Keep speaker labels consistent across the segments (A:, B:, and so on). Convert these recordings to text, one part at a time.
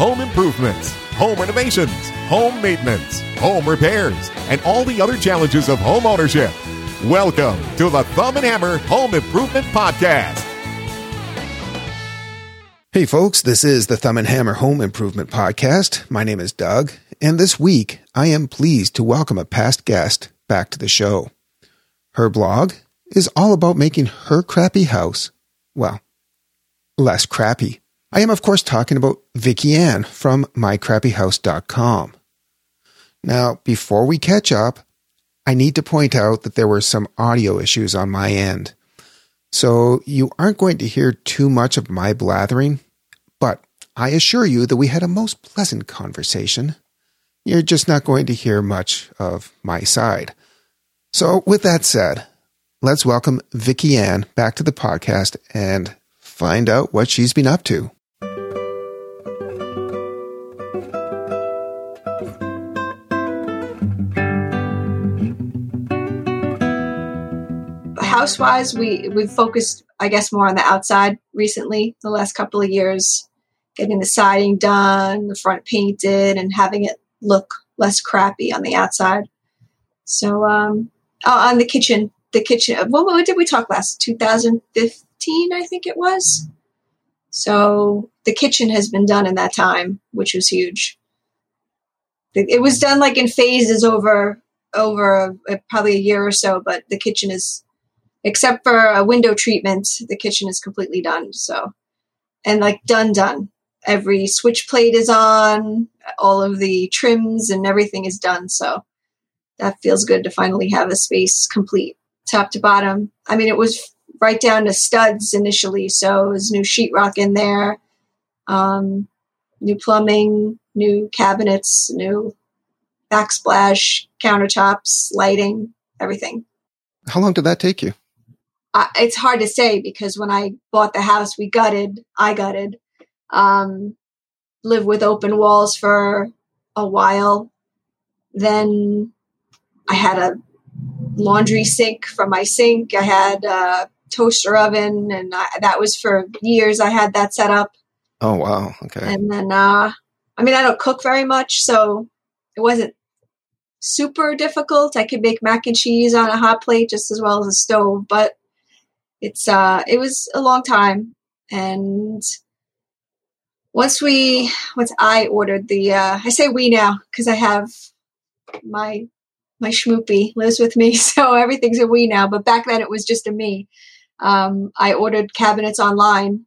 A: home improvements, home renovations, home maintenance, home repairs, and all the other challenges of home ownership. Welcome to the Thumb and Hammer Home Improvement Podcast.
B: Hey folks, this is the Thumb and Hammer Home Improvement Podcast. My name is Doug, and this week I am pleased to welcome a past guest back to the show. Her blog is all about making her crappy house, well, less crappy. I am, of course, talking about Vicki Ann from mycrappyhouse.com. Now, before we catch up, I need to point out that there were some audio issues on my end. So you aren't going to hear too much of my blathering, but I assure you that we had a most pleasant conversation. You're just not going to hear much of my side. So with that said, let's welcome Vicki Ann back to the podcast and find out what she's been up to.
C: House-wise, we we've focused, I guess, more on the outside recently. The last couple of years, getting the siding done, the front painted, and having it look less crappy on the outside. So, um, oh, on the kitchen, the kitchen. What, what did we talk last? 2015, I think it was. So the kitchen has been done in that time, which was huge. It was done like in phases over over a, probably a year or so, but the kitchen is except for a window treatment, the kitchen is completely done. So, and like done, done. Every switch plate is on, all of the trims and everything is done. So that feels good to finally have a space complete top to bottom. I mean, it was right down to studs initially. So it was new sheetrock in there, um, new plumbing, new cabinets, new backsplash, countertops, lighting, everything.
B: How long did that take you?
C: It's hard to say because when I bought the house, we gutted. I gutted. Um, lived with open walls for a while. Then I had a laundry sink for my sink. I had a toaster oven, and I, that was for years. I had that set up.
B: Oh wow! Okay.
C: And then, uh, I mean, I don't cook very much, so it wasn't super difficult. I could make mac and cheese on a hot plate just as well as a stove, but it's uh it was a long time and once we once i ordered the uh i say we now because i have my my schmoopy lives with me so everything's a we now but back then it was just a me. Um, i ordered cabinets online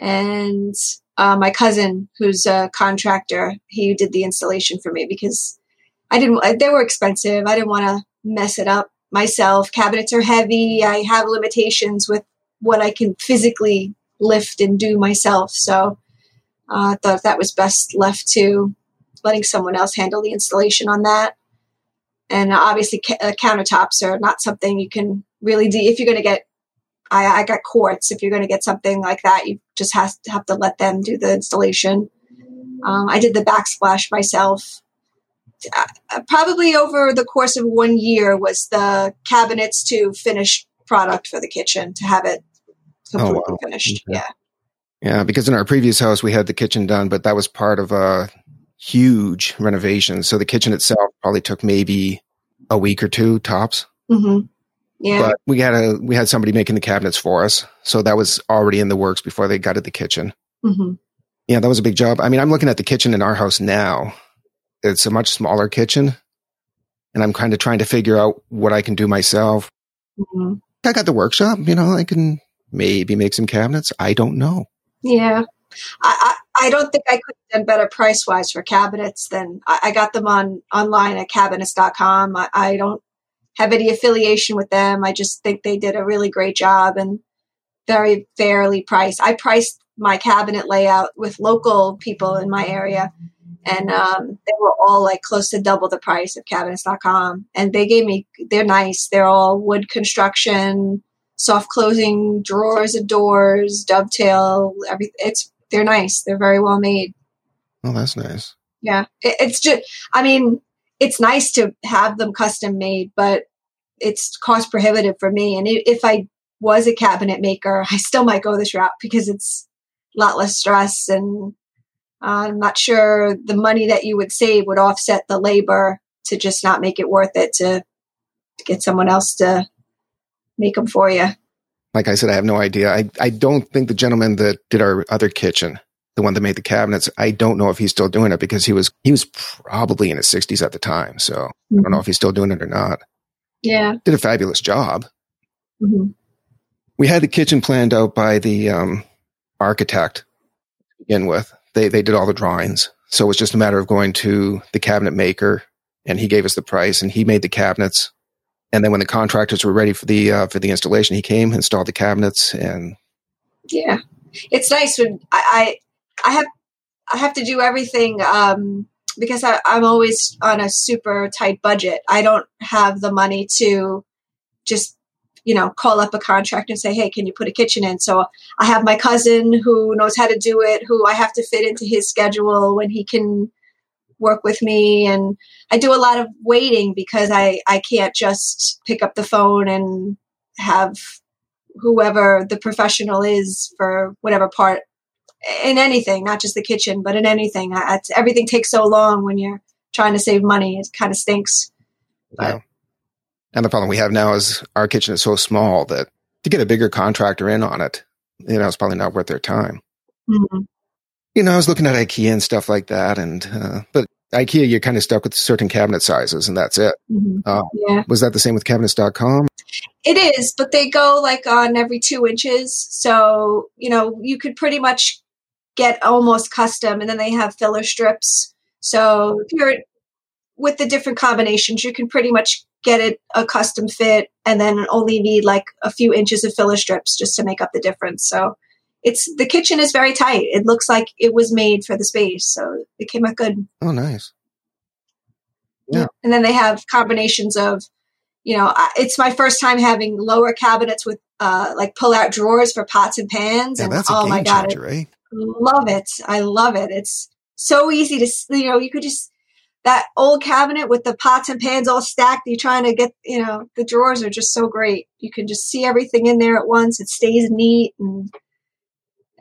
C: and uh, my cousin who's a contractor he did the installation for me because i didn't they were expensive i didn't want to mess it up myself. Cabinets are heavy. I have limitations with what I can physically lift and do myself. So uh, I thought that was best left to letting someone else handle the installation on that. And obviously, ca- uh, countertops are not something you can really do. If you're going to get, I, I got quartz. If you're going to get something like that, you just have to have to let them do the installation. Um, I did the backsplash myself probably over the course of one year was the cabinets to finished product for the kitchen to have it completely oh, wow. finished. Okay. Yeah.
B: Yeah, because in our previous house we had the kitchen done, but that was part of a huge renovation. So the kitchen itself probably took maybe a week or two tops.
C: Mm-hmm. Yeah.
B: But we had a we had somebody making the cabinets for us, so that was already in the works before they got gutted the kitchen.
C: Mm-hmm.
B: Yeah, that was a big job. I mean, I'm looking at the kitchen in our house now, it's a much smaller kitchen and I'm kind of trying to figure out what I can do myself. Mm-hmm. I got the workshop, you know, I can maybe make some cabinets. I don't know.
C: Yeah. I, I, I don't think I could have done better price wise for cabinets than I, I, got them on online at cabinets.com. I, I don't have any affiliation with them. I just think they did a really great job and very fairly priced. I priced my cabinet layout with local people in my area and um, they were all like close to double the price of cabinets.com and they gave me they're nice. They're all wood construction soft closing drawers and doors dovetail everything it's they're nice. They're very well made.
B: Oh that's nice.
C: Yeah. It, it's just i mean it's nice to have them custom made but it's cost prohibitive for me. And if i was a cabinet maker i still might go this route because it's a lot less stress and I'm not sure the money that you would save would offset the labor to just not make it worth it to, to get someone else to make them for you.
B: Like I said, I have no idea. I, I don't think the gentleman that did our other kitchen, the one that made the cabinets, I don't know if he's still doing it because he was he was probably in his sixties at the time. So mm-hmm. I don't know if he's still doing it or not.
C: Yeah.
B: Did a fabulous job. Mm-hmm. We had the kitchen planned out by the um, architect to begin with. They they did all the drawings, so it was just a matter of going to the cabinet maker, and he gave us the price, and he made the cabinets. And then when the contractors were ready for the uh, for the installation, he came, installed the cabinets, and
C: yeah, it's nice when I I, I have I have to do everything um, because I, I'm always on a super tight budget. I don't have the money to just you know, call up a contractor and say, hey, can you put a kitchen in? So I have my cousin who knows how to do it, who I have to fit into his schedule when he can work with me. And I do a lot of waiting because I, I can't just pick up the phone and have whoever the professional is for whatever part in anything, not just the kitchen, but in anything. I, everything takes so long when you're trying to save money. It kind of stinks. But,
B: yeah. And the problem we have now is our kitchen is so small that to get a bigger contractor in on it, you know, it's probably not worth their time. Mm-hmm. You know, I was looking at IKEA and stuff like that, and uh, but IKEA, you're kind of stuck with certain cabinet sizes, and that's it. Mm-hmm. Uh, yeah. Was that the same with cabinets.com?
C: It is, but they go like on every two inches. So, you know, you could pretty much get almost custom, and then they have filler strips. So, if you're with the different combinations, you can pretty much get it a custom fit and then only need like a few inches of filler strips just to make up the difference. So it's the kitchen is very tight. It looks like it was made for the space. So it came out good.
B: Oh, nice.
C: Yeah. And then they have combinations of, you know, it's my first time having lower cabinets with uh, like pull out drawers for pots and pans.
B: Yeah,
C: and
B: that's oh my God, changer, eh?
C: love it. I love it. It's so easy to, you know, you could just that old cabinet with the pots and pans all stacked. You're trying to get, you know, the drawers are just so great. You can just see everything in there at once. It stays neat and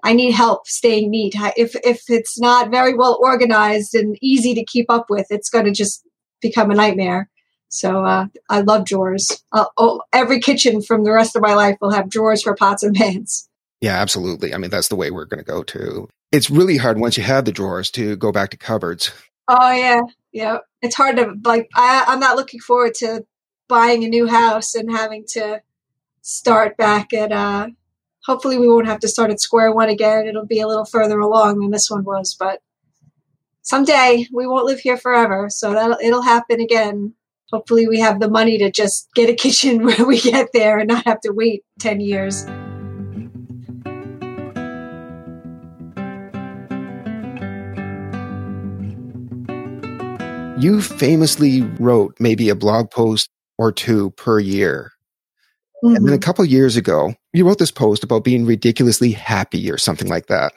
C: I need help staying neat. If if it's not very well organized and easy to keep up with, it's going to just become a nightmare. So uh, I love drawers. Uh, oh, every kitchen from the rest of my life will have drawers for pots and pans.
B: Yeah, absolutely. I mean, that's the way we're going to go to. It's really hard once you have the drawers to go back to cupboards.
C: Oh yeah, yeah, it's hard to like. I, I'm not looking forward to buying a new house and having to start back at. uh Hopefully, we won't have to start at square one again. It'll be a little further along than this one was, but someday we won't live here forever, so that it'll happen again. Hopefully, we have the money to just get a kitchen when we get there and not have to wait ten years.
B: You famously wrote maybe a blog post or two per year. Mm-hmm. And then a mm-hmm. couple years ago, you wrote this post about being ridiculously happy or something like that.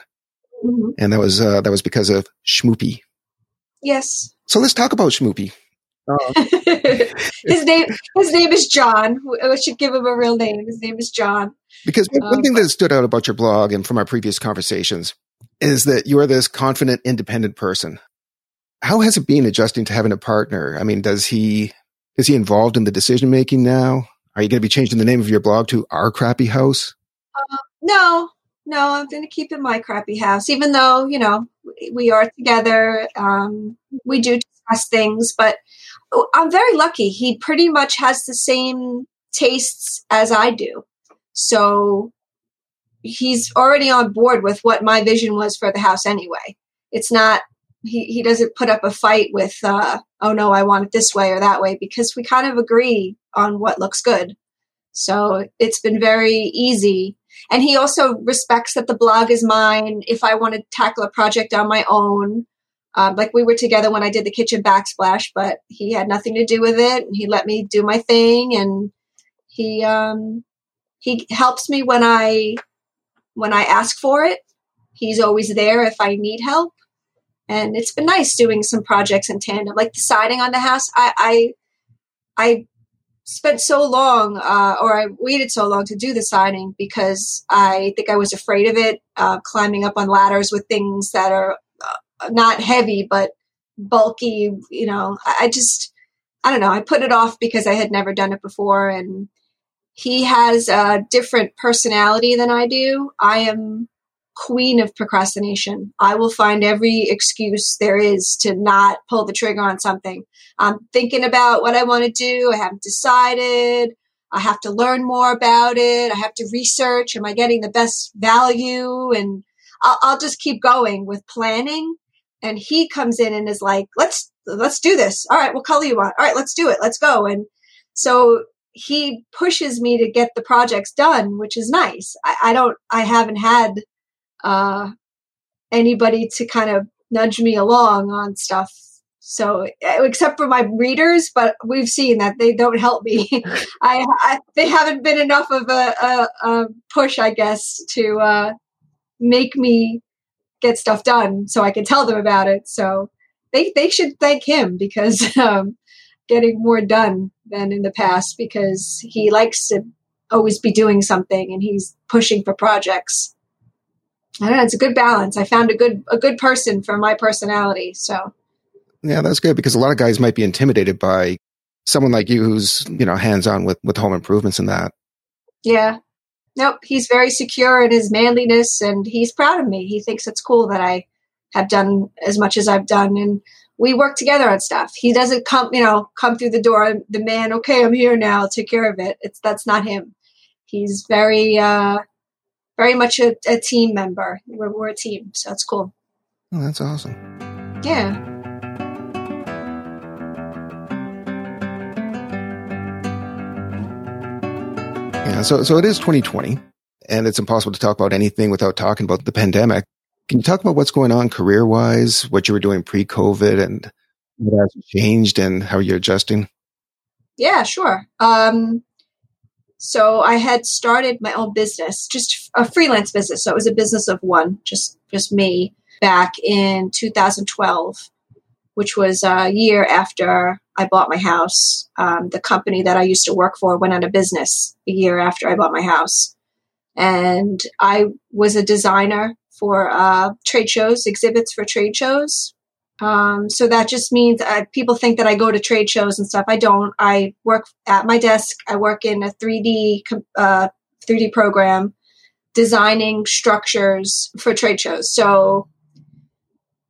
B: Mm-hmm. And that was uh, that was because of Schmoopy.
C: Yes.
B: So let's talk about Schmoopy.
C: Uh, his name his name is John. I should give him a real name. His name is John.
B: Because one um, thing that stood out about your blog and from our previous conversations is that you are this confident, independent person how has it been adjusting to having a partner? I mean, does he is he involved in the decision making now? Are you going to be changing the name of your blog to Our Crappy House?
C: Uh, no, no, I'm going to keep it my crappy house, even though you know we are together. Um, we do discuss things, but I'm very lucky. He pretty much has the same tastes as I do, so he's already on board with what my vision was for the house anyway. It's not he, he doesn't put up a fight with uh, oh no i want it this way or that way because we kind of agree on what looks good. So it's been very easy. And he also respects that the blog is mine. If i want to tackle a project on my own um, like we were together when i did the kitchen backsplash but he had nothing to do with it. He let me do my thing and he um, he helps me when i when i ask for it. He's always there if i need help and it's been nice doing some projects in tandem like the siding on the house i i, I spent so long uh, or i waited so long to do the siding because i think i was afraid of it uh, climbing up on ladders with things that are uh, not heavy, but bulky. You know, I, I just, I don't know. I put it off because I had never done it before. And he has a different personality than I do. I am queen of procrastination. I will find every excuse there is to not pull the trigger on something. I'm thinking about what I want to do. I haven't decided. I have to learn more about it. I have to research. Am I getting the best value? And I'll, I'll just keep going with planning. And he comes in and is like, let's, let's do this. All right. What color you want? All right. Let's do it. Let's go. And so he pushes me to get the projects done, which is nice. I, I don't, I haven't had, uh, anybody to kind of nudge me along on stuff so, except for my readers, but we've seen that they don't help me. I, I, they haven't been enough of a, a, a push, I guess, to uh, make me get stuff done, so I can tell them about it. So, they they should thank him because um, getting more done than in the past because he likes to always be doing something and he's pushing for projects. I don't know. It's a good balance. I found a good a good person for my personality. So
B: yeah, that's good because a lot of guys might be intimidated by someone like you who's, you know, hands on with, with home improvements and that.
C: Yeah. Nope. He's very secure in his manliness and he's proud of me. He thinks it's cool that I have done as much as I've done and we work together on stuff. He doesn't come, you know, come through the door the man, okay, I'm here now, take care of it. It's that's not him. He's very uh very much a, a team member. We're, we're a team, so that's cool.
B: Oh, that's awesome.
C: Yeah.
B: Yeah, so so it is 2020, and it's impossible to talk about anything without talking about the pandemic. Can you talk about what's going on career wise, what you were doing pre COVID, and what has changed, and how you're adjusting?
C: Yeah, sure. Um, so I had started my own business, just a freelance business. So it was a business of one, just just me, back in 2012, which was a year after I bought my house. Um, the company that I used to work for went out of business a year after I bought my house. And I was a designer for uh, trade shows, exhibits for trade shows. Um, so that just means uh, people think that I go to trade shows and stuff. I don't. I work at my desk. I work in a 3D uh, 3D program, designing structures for trade shows. So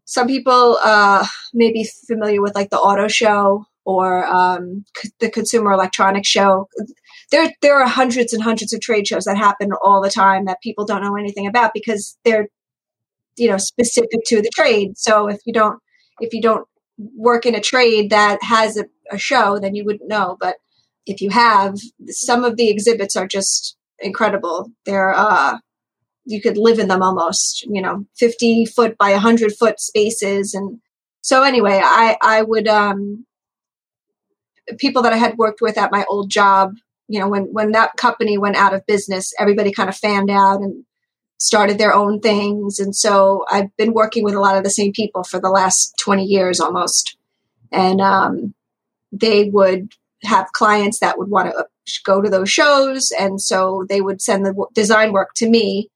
C: some people uh, may be familiar with like the auto show or um, c- the Consumer Electronics Show. There, there are hundreds and hundreds of trade shows that happen all the time that people don't know anything about because they're, you know, specific to the trade. So if you don't, if you don't work in a trade that has a, a show, then you wouldn't know. But if you have, some of the exhibits are just incredible. They're, uh, you could live in them almost, you know, 50 foot by 100 foot spaces. And so anyway, I, I would, um, people that I had worked with at my old job, you know, when when that company went out of business, everybody kind of fanned out and started their own things. And so I've been working with a lot of the same people for the last 20 years almost. And um, they would have clients that would want to go to those shows. And so they would send the design work to me.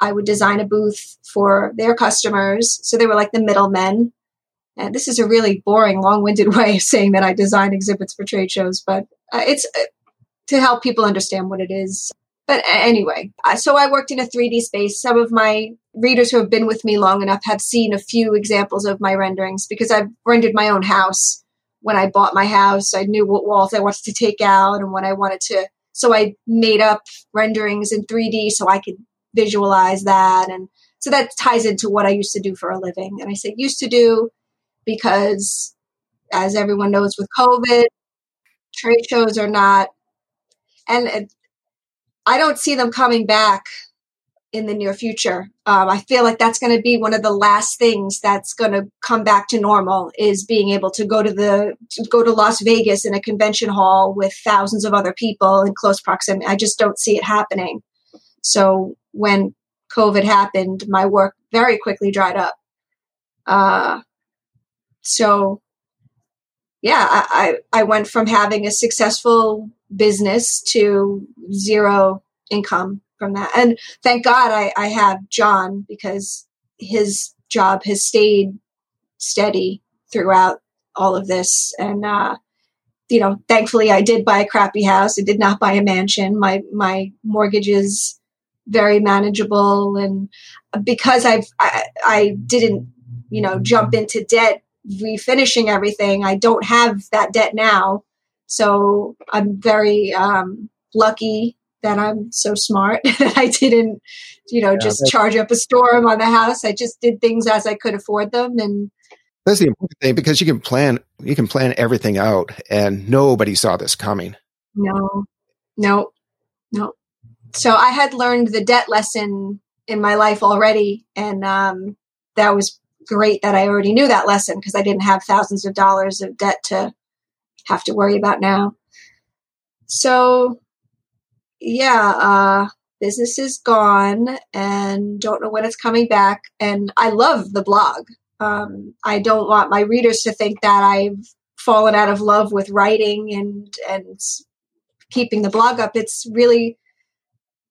C: I would design a booth for their customers. So they were like the middlemen. And this is a really boring, long-winded way of saying that I design exhibits for trade shows, but uh, it's uh, to help people understand what it is. But anyway, so I worked in a 3D space. Some of my readers who have been with me long enough have seen a few examples of my renderings because I've rendered my own house. When I bought my house, I knew what walls I wanted to take out and what I wanted to. So I made up renderings in 3D so I could visualize that. And so that ties into what I used to do for a living. And I say used to do because, as everyone knows, with COVID, trade shows are not, and I don't see them coming back in the near future. Um, I feel like that's going to be one of the last things that's going to come back to normal is being able to go to the to go to Las Vegas in a convention hall with thousands of other people in close proximity. I just don't see it happening. So when COVID happened, my work very quickly dried up. Uh, so, yeah, I, I went from having a successful business to zero income from that. And thank God I, I have John because his job has stayed steady throughout all of this. And, uh, you know, thankfully I did buy a crappy house. I did not buy a mansion. My, my mortgage is very manageable. And because I've, I, I didn't, you know, jump into debt refinishing everything, I don't have that debt now. So I'm very, um, lucky that I'm so smart that I didn't, you know, yeah, just charge up a storm on the house. I just did things as I could afford them and
B: that's the important thing because you can plan you can plan everything out and nobody saw this coming.
C: No. No. No. So I had learned the debt lesson in my life already and um, that was great that I already knew that lesson because I didn't have thousands of dollars of debt to have to worry about now. So yeah, uh, business is gone and don't know when it's coming back. And I love the blog. Um, I don't want my readers to think that I've fallen out of love with writing and and keeping the blog up. It's really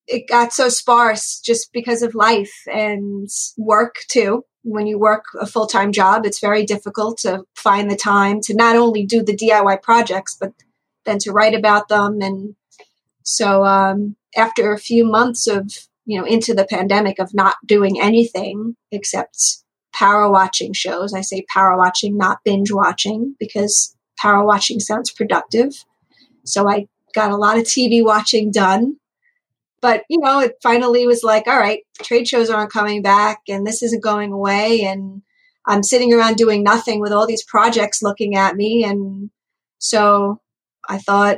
C: it got so sparse just because of life and work too. When you work a full time job, it's very difficult to find the time to not only do the DIY projects, but then to write about them and so um, after a few months of you know into the pandemic of not doing anything except power watching shows, I say power watching, not binge watching, because power watching sounds productive. So I got a lot of TV watching done. But you know, it finally was like, all right, trade shows aren't coming back, and this isn't going away, and I'm sitting around doing nothing with all these projects looking at me, and so I thought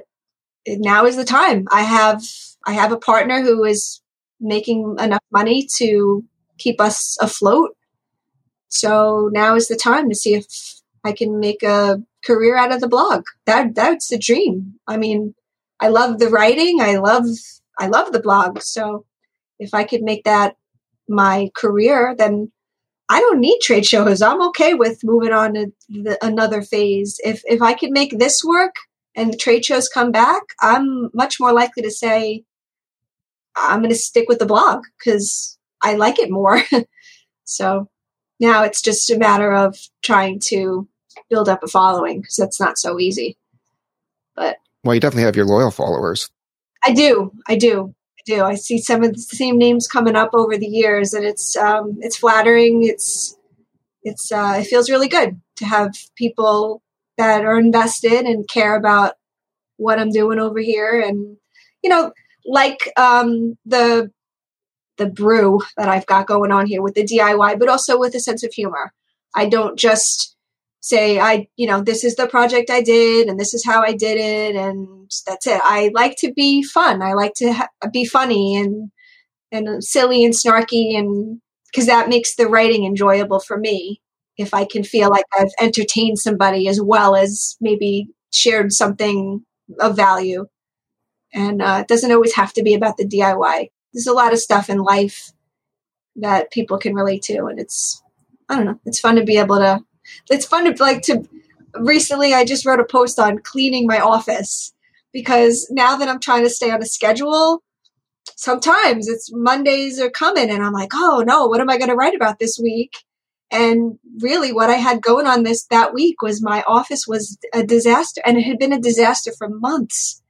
C: now is the time. I have I have a partner who is making enough money to keep us afloat. So now is the time to see if I can make a career out of the blog. That that's the dream. I mean, I love the writing. I love I love the blog. So if I could make that my career, then I don't need trade shows. I'm okay with moving on to the, another phase. If if I could make this work, and trade shows come back, I'm much more likely to say, I'm going to stick with the blog because I like it more. so now it's just a matter of trying to build up a following because that's not so easy. But
B: well, you definitely have your loyal followers.
C: I do. I do. I do. I see some of the same names coming up over the years, and it's um, it's flattering. It's it's uh, it feels really good to have people that are invested and care about what I'm doing over here. And, you know, like um, the the brew that I've got going on here with the DIY, but also with a sense of humor. I don't just say I, you know, this is the project I did and this is how I did it and that's it. I like to be fun. I like to ha- be funny and and silly and snarky and because that makes the writing enjoyable for me if I can feel like I've entertained somebody as well as maybe shared something of value. And uh, it doesn't always have to be about the DIY. There's a lot of stuff in life that people can relate to, and it's I don't know. It's fun to be able to. It's fun to like to. Recently, I just wrote a post on cleaning my office because now that I'm trying to stay on a schedule, sometimes it's Mondays are coming, and I'm like, oh no, what am I going to write about this week? And really what I had going on this that week was my office was a disaster and it had been a disaster for months.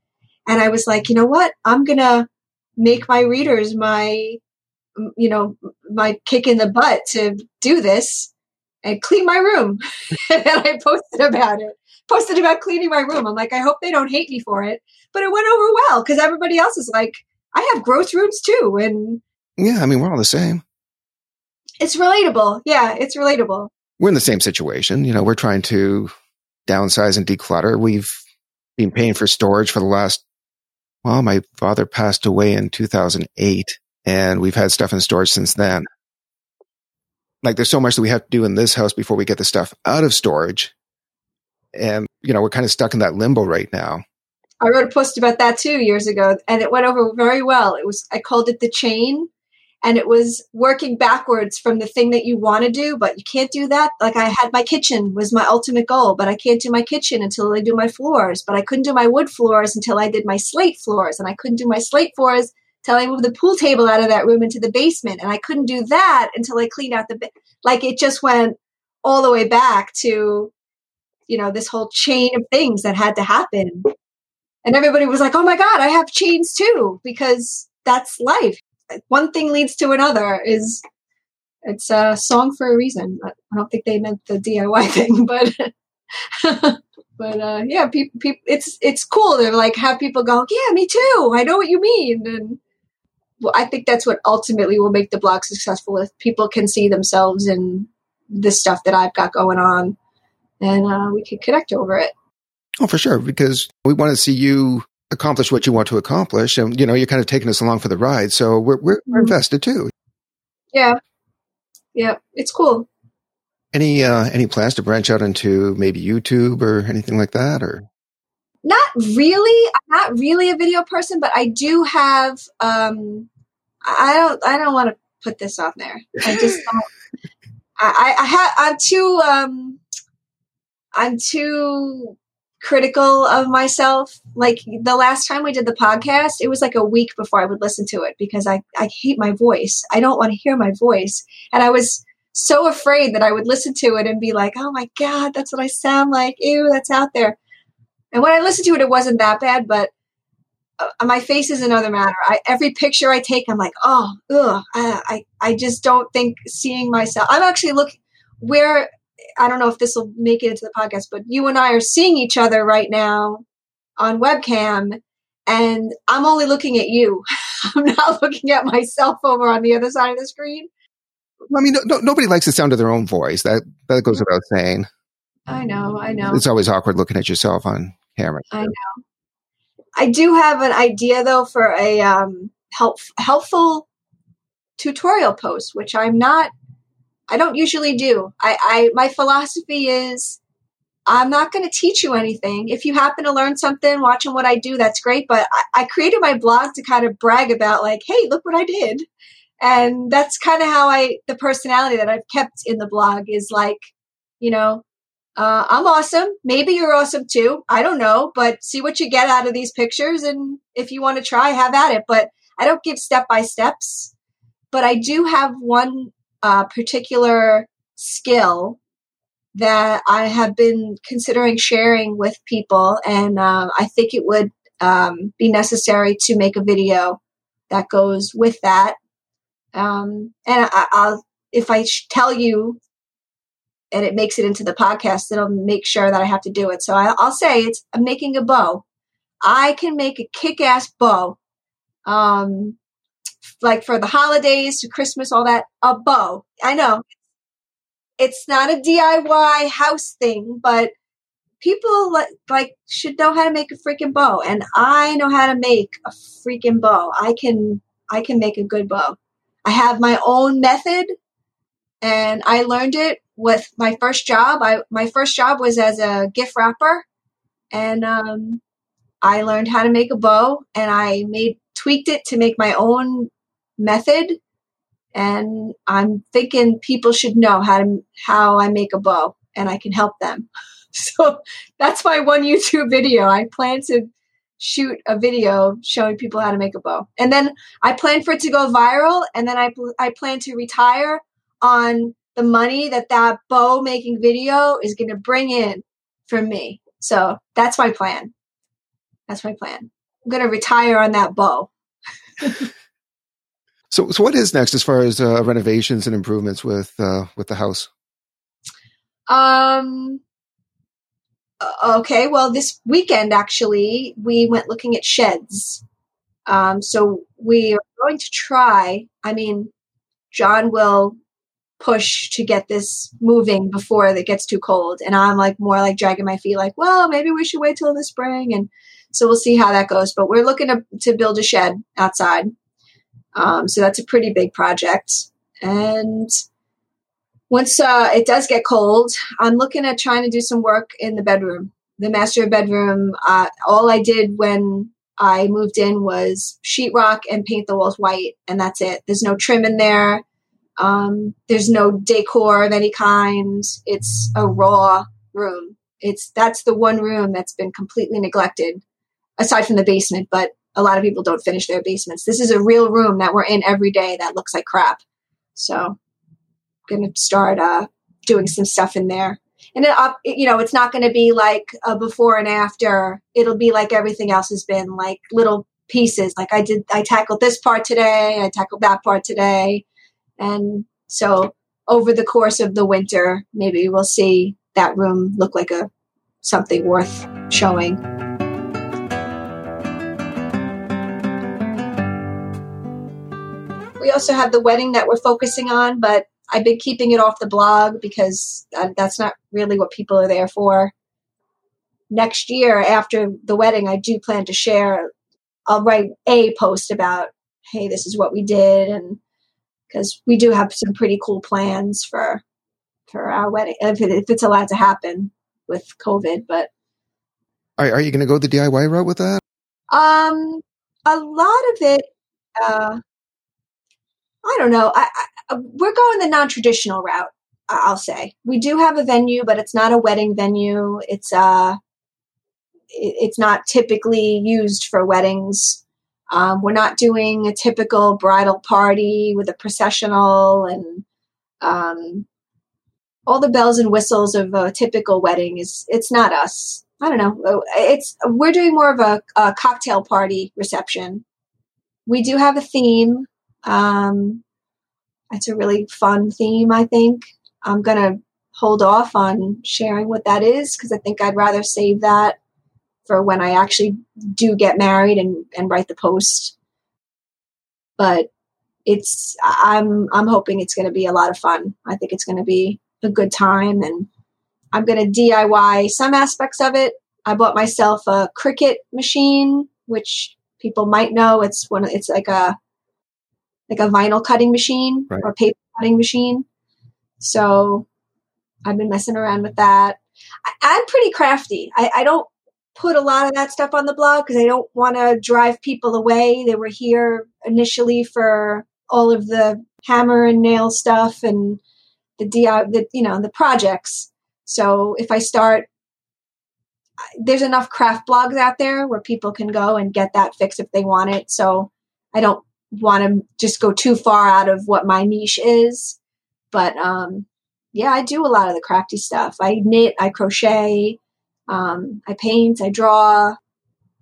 C: And I was like, you know what? I'm going to make my readers my you know, my kick in the butt to do this and clean my room. and I posted about it. Posted about cleaning my room. I'm like, I hope they don't hate me for it. But it went over well because everybody else is like, I have gross rooms too. And
B: yeah, I mean, we're all the same
C: it's relatable. Yeah, it's relatable.
B: We're in the same situation. You know, we're trying to downsize and declutter. We've been paying for storage for the last, well, my father passed away in 2008 and we've had stuff in storage since then. Like there's so much that we have to do in this house before we get the stuff out of storage. And, you know, we're kind of stuck in that limbo right now.
C: I wrote a post about that too years ago and it went over very well. It was, I called it the chain and it was working backwards from the thing that you want to do but you can't do that like i had my kitchen was my ultimate goal but i can't do my kitchen until i do my floors but i couldn't do my wood floors until i did my slate floors and i couldn't do my slate floors until i moved the pool table out of that room into the basement and i couldn't do that until i cleaned out the like it just went all the way back to, you know, this whole chain of things that had to happen. And everybody was like, oh my God, I have chains too, because that's life. One thing leads to another is it's a song for a reason. I don't think they meant the DIY thing, but but uh, yeah, people, people, it's it's cool to like have people go, yeah, me too. I know what you mean, and I think that's what ultimately will make the blog successful. If people can see themselves in the stuff that I've got going on, and uh, we can connect over it.
B: Oh, for sure, because we want to see you accomplish what you want to accomplish, and you know, you're kind of taking us along for the ride, so we're we're, we're mm-hmm. invested too.
C: Yeah, yeah, it's cool.
B: Any uh, any plans to branch out into maybe YouTube or anything like that, or?
C: Not really. I'm not really a video person, but I do have. Um, I don't. I don't want to put this on there. I just don't. I, I have. I'm too. Um, I'm too critical of myself. Like the last time we did the podcast, it was like a week before I would listen to it because I, I hate my voice. I don't want to hear my voice. And I was so afraid that I would listen to it and be like, oh my God, that's what I sound like. Ew, that's out there. And when I listened to it, it wasn't that bad, but uh, my face is another matter. I, every picture I take, I'm like, oh, ugh, I, I, I just don't think seeing myself. I'm actually looking where I don't know if this will make it into the podcast, but you and I are seeing each other right now on webcam, and I'm only looking at you. I'm not looking at myself over on the other side of the screen.
B: I mean, no, no, nobody likes the sound of their own voice. That that goes without saying.
C: I know, I know.
B: It's always awkward looking at yourself on camera.
C: I know. I do have an idea though for a um, help helpful tutorial post, which I'm not. I don't usually do. I, I my philosophy is I'm not going to teach you anything. If you happen to learn something watching what I do, that's great. But I, I created my blog to kind of brag about, like, hey, look what I did and that's kind of how i the personality that i've kept in the blog is like you know uh, i'm awesome. Maybe you're awesome too. I don't know but see what you get out of these pictures and if you want to try have at it. But i don't give step by steps but i do have one uh, particular skill that i have been considering sharing with people and uh, i think it would um, be necessary to make a video that goes with that. Um, and I, will if I tell you and it makes it into the podcast, it'll make sure that I have to do it. So I, will say it's I'm making a bow. I can make a kick-ass bow. Um, like for the holidays, to Christmas, all that, a bow. I know it's not a DIY house thing, but people like, like should know how to make a freaking bow, and I know how to make a freaking bow. I can I can make a good bow. I have my own method and I learned it with my first job. I my first job was as a gift wrapper and um, I learned how to make a bow and I made tweaked it to make my own method and I'm thinking people should know how to how I make a bow and I can help them. So that's my one YouTube video. I plan to shoot a video showing people how to make a bow. And then I plan for it to go viral and then I I plan to retire on the money that that bow making video is going to bring in for me. So that's my plan. That's my plan. I'm going to retire on that bow.
B: so, so what is next as far as uh, renovations and improvements with uh, with the house?
C: Um, uh, okay, well, this weekend actually, we went looking at sheds. Um, so we are going to try. I mean, John will push to get this moving before it gets too cold, and I'm like more like dragging my feet, like, well, maybe we should wait till the spring, and so we'll see how that goes. But we're looking to to build a shed outside, um, so that's a pretty big project, and once uh, it does get cold, I'm looking at trying to do some work in the bedroom. The master bedroom, uh, all I did when I moved in was sheetrock and paint the walls white, and that's it. There's no trim in there. Um, there's no decor of any kind. It's a raw room. It's that's the one room that's been completely neglected, aside from the basement. But a lot of people don't finish their basements. This is a real room that we're in every day that looks like crap. So I'm to start uh, doing some stuff in there. And it, uh, you know, it's not going to be like a before and after. It'll be like everything else has been, like little pieces. Like I did, I tackled this part today. I tackled that part today, and so over the course of the winter, maybe we'll see that room look like a something worth showing. We also have the wedding that we're focusing on, but I've been keeping it off the blog because uh, that's not really what people are there for. Next year, after the wedding, I do plan to share. I'll write a post about, hey, this is what we did, and because we do have some pretty cool plans for for our wedding if, it, if it's allowed to happen with COVID. But
B: are, are you going to go the DIY route with that?
C: Um, a lot of it. Uh, I don't know. I, I, we're going the non-traditional route. I'll say we do have a venue, but it's not a wedding venue. It's uh, it's not typically used for weddings. Um, we're not doing a typical bridal party with a processional and um, all the bells and whistles of a typical wedding. Is it's not us. I don't know. It's we're doing more of a, a cocktail party reception. We do have a theme. Um, it's a really fun theme, I think. I'm to hold off on sharing what that is because I think I'd rather save that for when I actually do get married and, and write the post. But it's I'm I'm hoping it's going to be a lot of fun. I think it's going to be a good time and I'm going to DIY some aspects of it. I bought myself a Cricut machine, which people might know. It's one. It's like a like a vinyl cutting machine right. or paper cutting machine. So I've been messing around with that. I, am pretty crafty. I, I, don't put a lot of that stuff on the blog because I don't want to drive people away. They were here initially for all of the hammer and nail stuff and the DI, the you know the projects. So if I start, there's enough craft blogs out there where people can go and get that fix if they want it. So I don't want to just go too far out of what my niche is. But um, yeah, I do a lot of the crafty stuff. I knit, I crochet, um, I paint, I draw.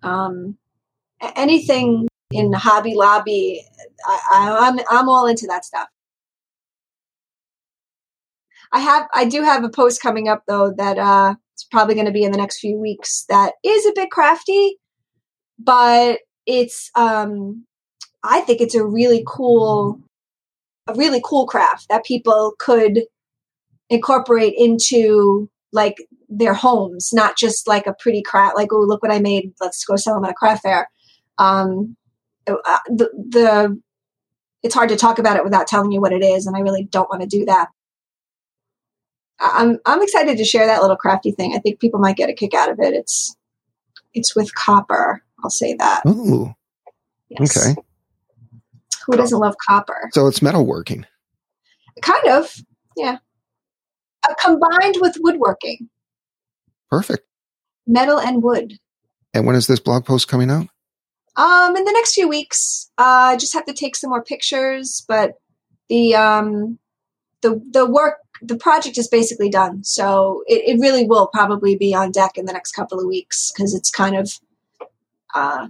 C: Um, anything in Hobby Lobby, I, I, I'm I'm all into that stuff. I have I do have a post coming up though that uh, it's probably going to be in the next few weeks that is a bit crafty, but it's um, I think it's a really cool, a really cool craft that people could incorporate into like their homes, not just like a pretty craft, like, oh, look what I made. Let's go sell them at a craft fair. Um, uh, the, the, it's hard to talk about it without telling you what it is. And I really don't want to do that. I'm, I'm excited to share that little crafty thing. I think people might get a kick out of it. It's, it's with copper. I'll say that.
B: Ooh. Yes. Okay.
C: Who doesn't love copper?
B: So it's metalworking.
C: Kind of, yeah. Uh, combined with woodworking.
B: Perfect.
C: Metal and wood.
B: And when is this blog post coming out?
C: Um, in the next few weeks. Uh, I just have to take some more pictures, but the um, the the work the project is basically done. So it, it really will probably be on deck in the next couple of weeks because it's kind of uh,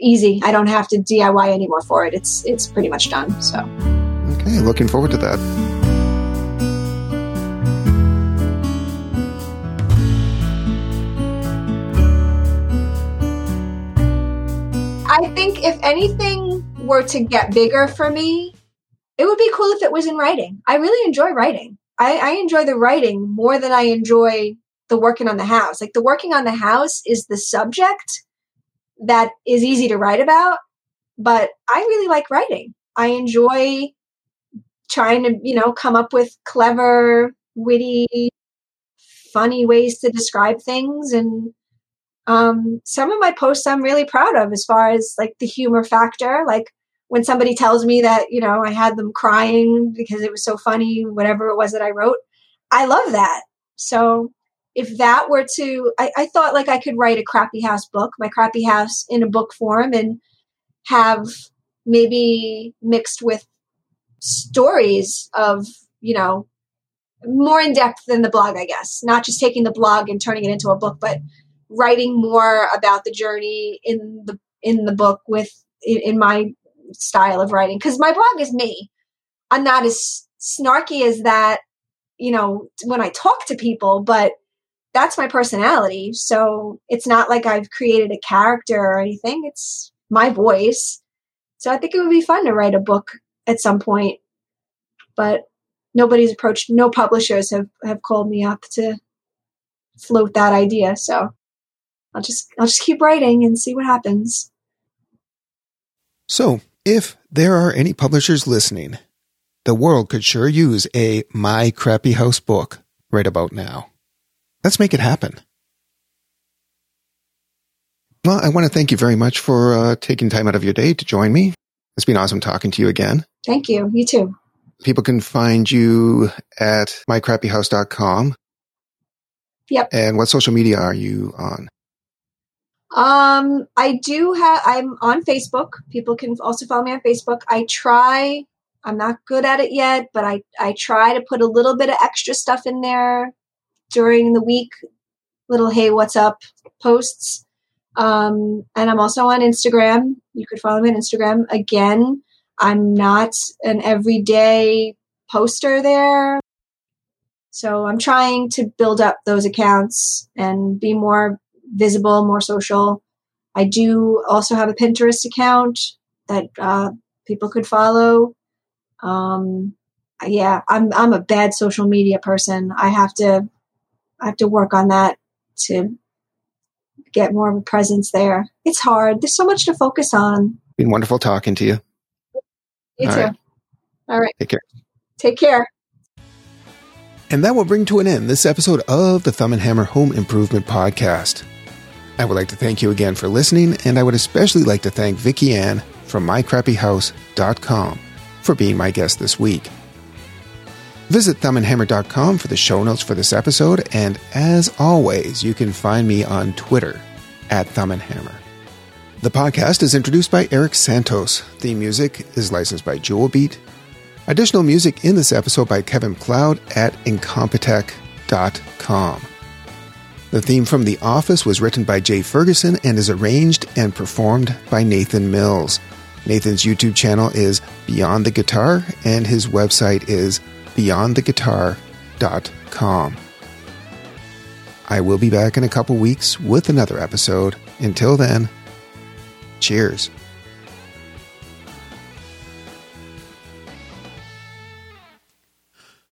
C: easy. I don't have to DIY anymore for it. It's it's pretty much done. So
B: okay, looking forward to that.
C: If anything were to get bigger for me, it would be cool if it was in writing. I really enjoy writing. I, I enjoy the writing more than I enjoy the working on the house. Like the working on the house is the subject that is easy to write about, but I really like writing. I enjoy trying to, you know, come up with clever, witty, funny ways to describe things and um, some of my posts I'm really proud of as far as like the humor factor. Like when somebody tells me that, you know, I had them crying because it was so funny, whatever it was that I wrote, I love that. So if that were to I, I, thought like i could write a crappy house book my crappy house in a book form and have maybe mixed with stories of you know more in depth than the blog, I guess. Not just taking the blog and turning it into a book, but writing more about the journey in the in the book with in, in my style of writing because my blog is me. I'm not as snarky as that, you know, when I talk to people, but that's my personality. So it's not like I've created a character or anything. It's my voice. So I think it would be fun to write a book at some point. But nobody's approached no publishers have, have called me up to float that idea. So I'll just I'll just keep writing and see what happens.
B: So, if there are any publishers listening, the world could sure use a My Crappy House book right about now. Let's make it happen. Well, I want to thank you very much for uh, taking time out of your day to join me. It's been awesome talking to you again.
C: Thank you. You too.
B: People can find you at mycrappyhouse.com.
C: Yep.
B: And what social media are you on?
C: Um, I do have, I'm on Facebook. People can also follow me on Facebook. I try, I'm not good at it yet, but I, I try to put a little bit of extra stuff in there during the week. Little, hey, what's up posts. Um, and I'm also on Instagram. You could follow me on Instagram. Again, I'm not an everyday poster there. So I'm trying to build up those accounts and be more visible, more social. I do also have a Pinterest account that uh, people could follow. Um, yeah, I'm I'm a bad social media person. I have to I have to work on that to get more of a presence there. It's hard. There's so much to focus on.
B: Been wonderful talking to you.
C: You
B: All
C: too.
B: right.
C: All right.
B: Take care.
C: Take care.
B: And that will bring to an end this episode of the Thumb and Hammer Home Improvement Podcast. I would like to thank you again for listening, and I would especially like to thank Vicki Ann from mycrappyhouse.com for being my guest this week. Visit thumbandhammer.com for the show notes for this episode, and as always, you can find me on Twitter at Thumb and Hammer. The podcast is introduced by Eric Santos. The music is licensed by Jewel Beat. Additional music in this episode by Kevin MacLeod at incompetech.com. The theme from The Office was written by Jay Ferguson and is arranged and performed by Nathan Mills. Nathan's YouTube channel is Beyond the Guitar, and his website is beyondtheguitar.com. I will be back in a couple weeks with another episode. Until then, cheers.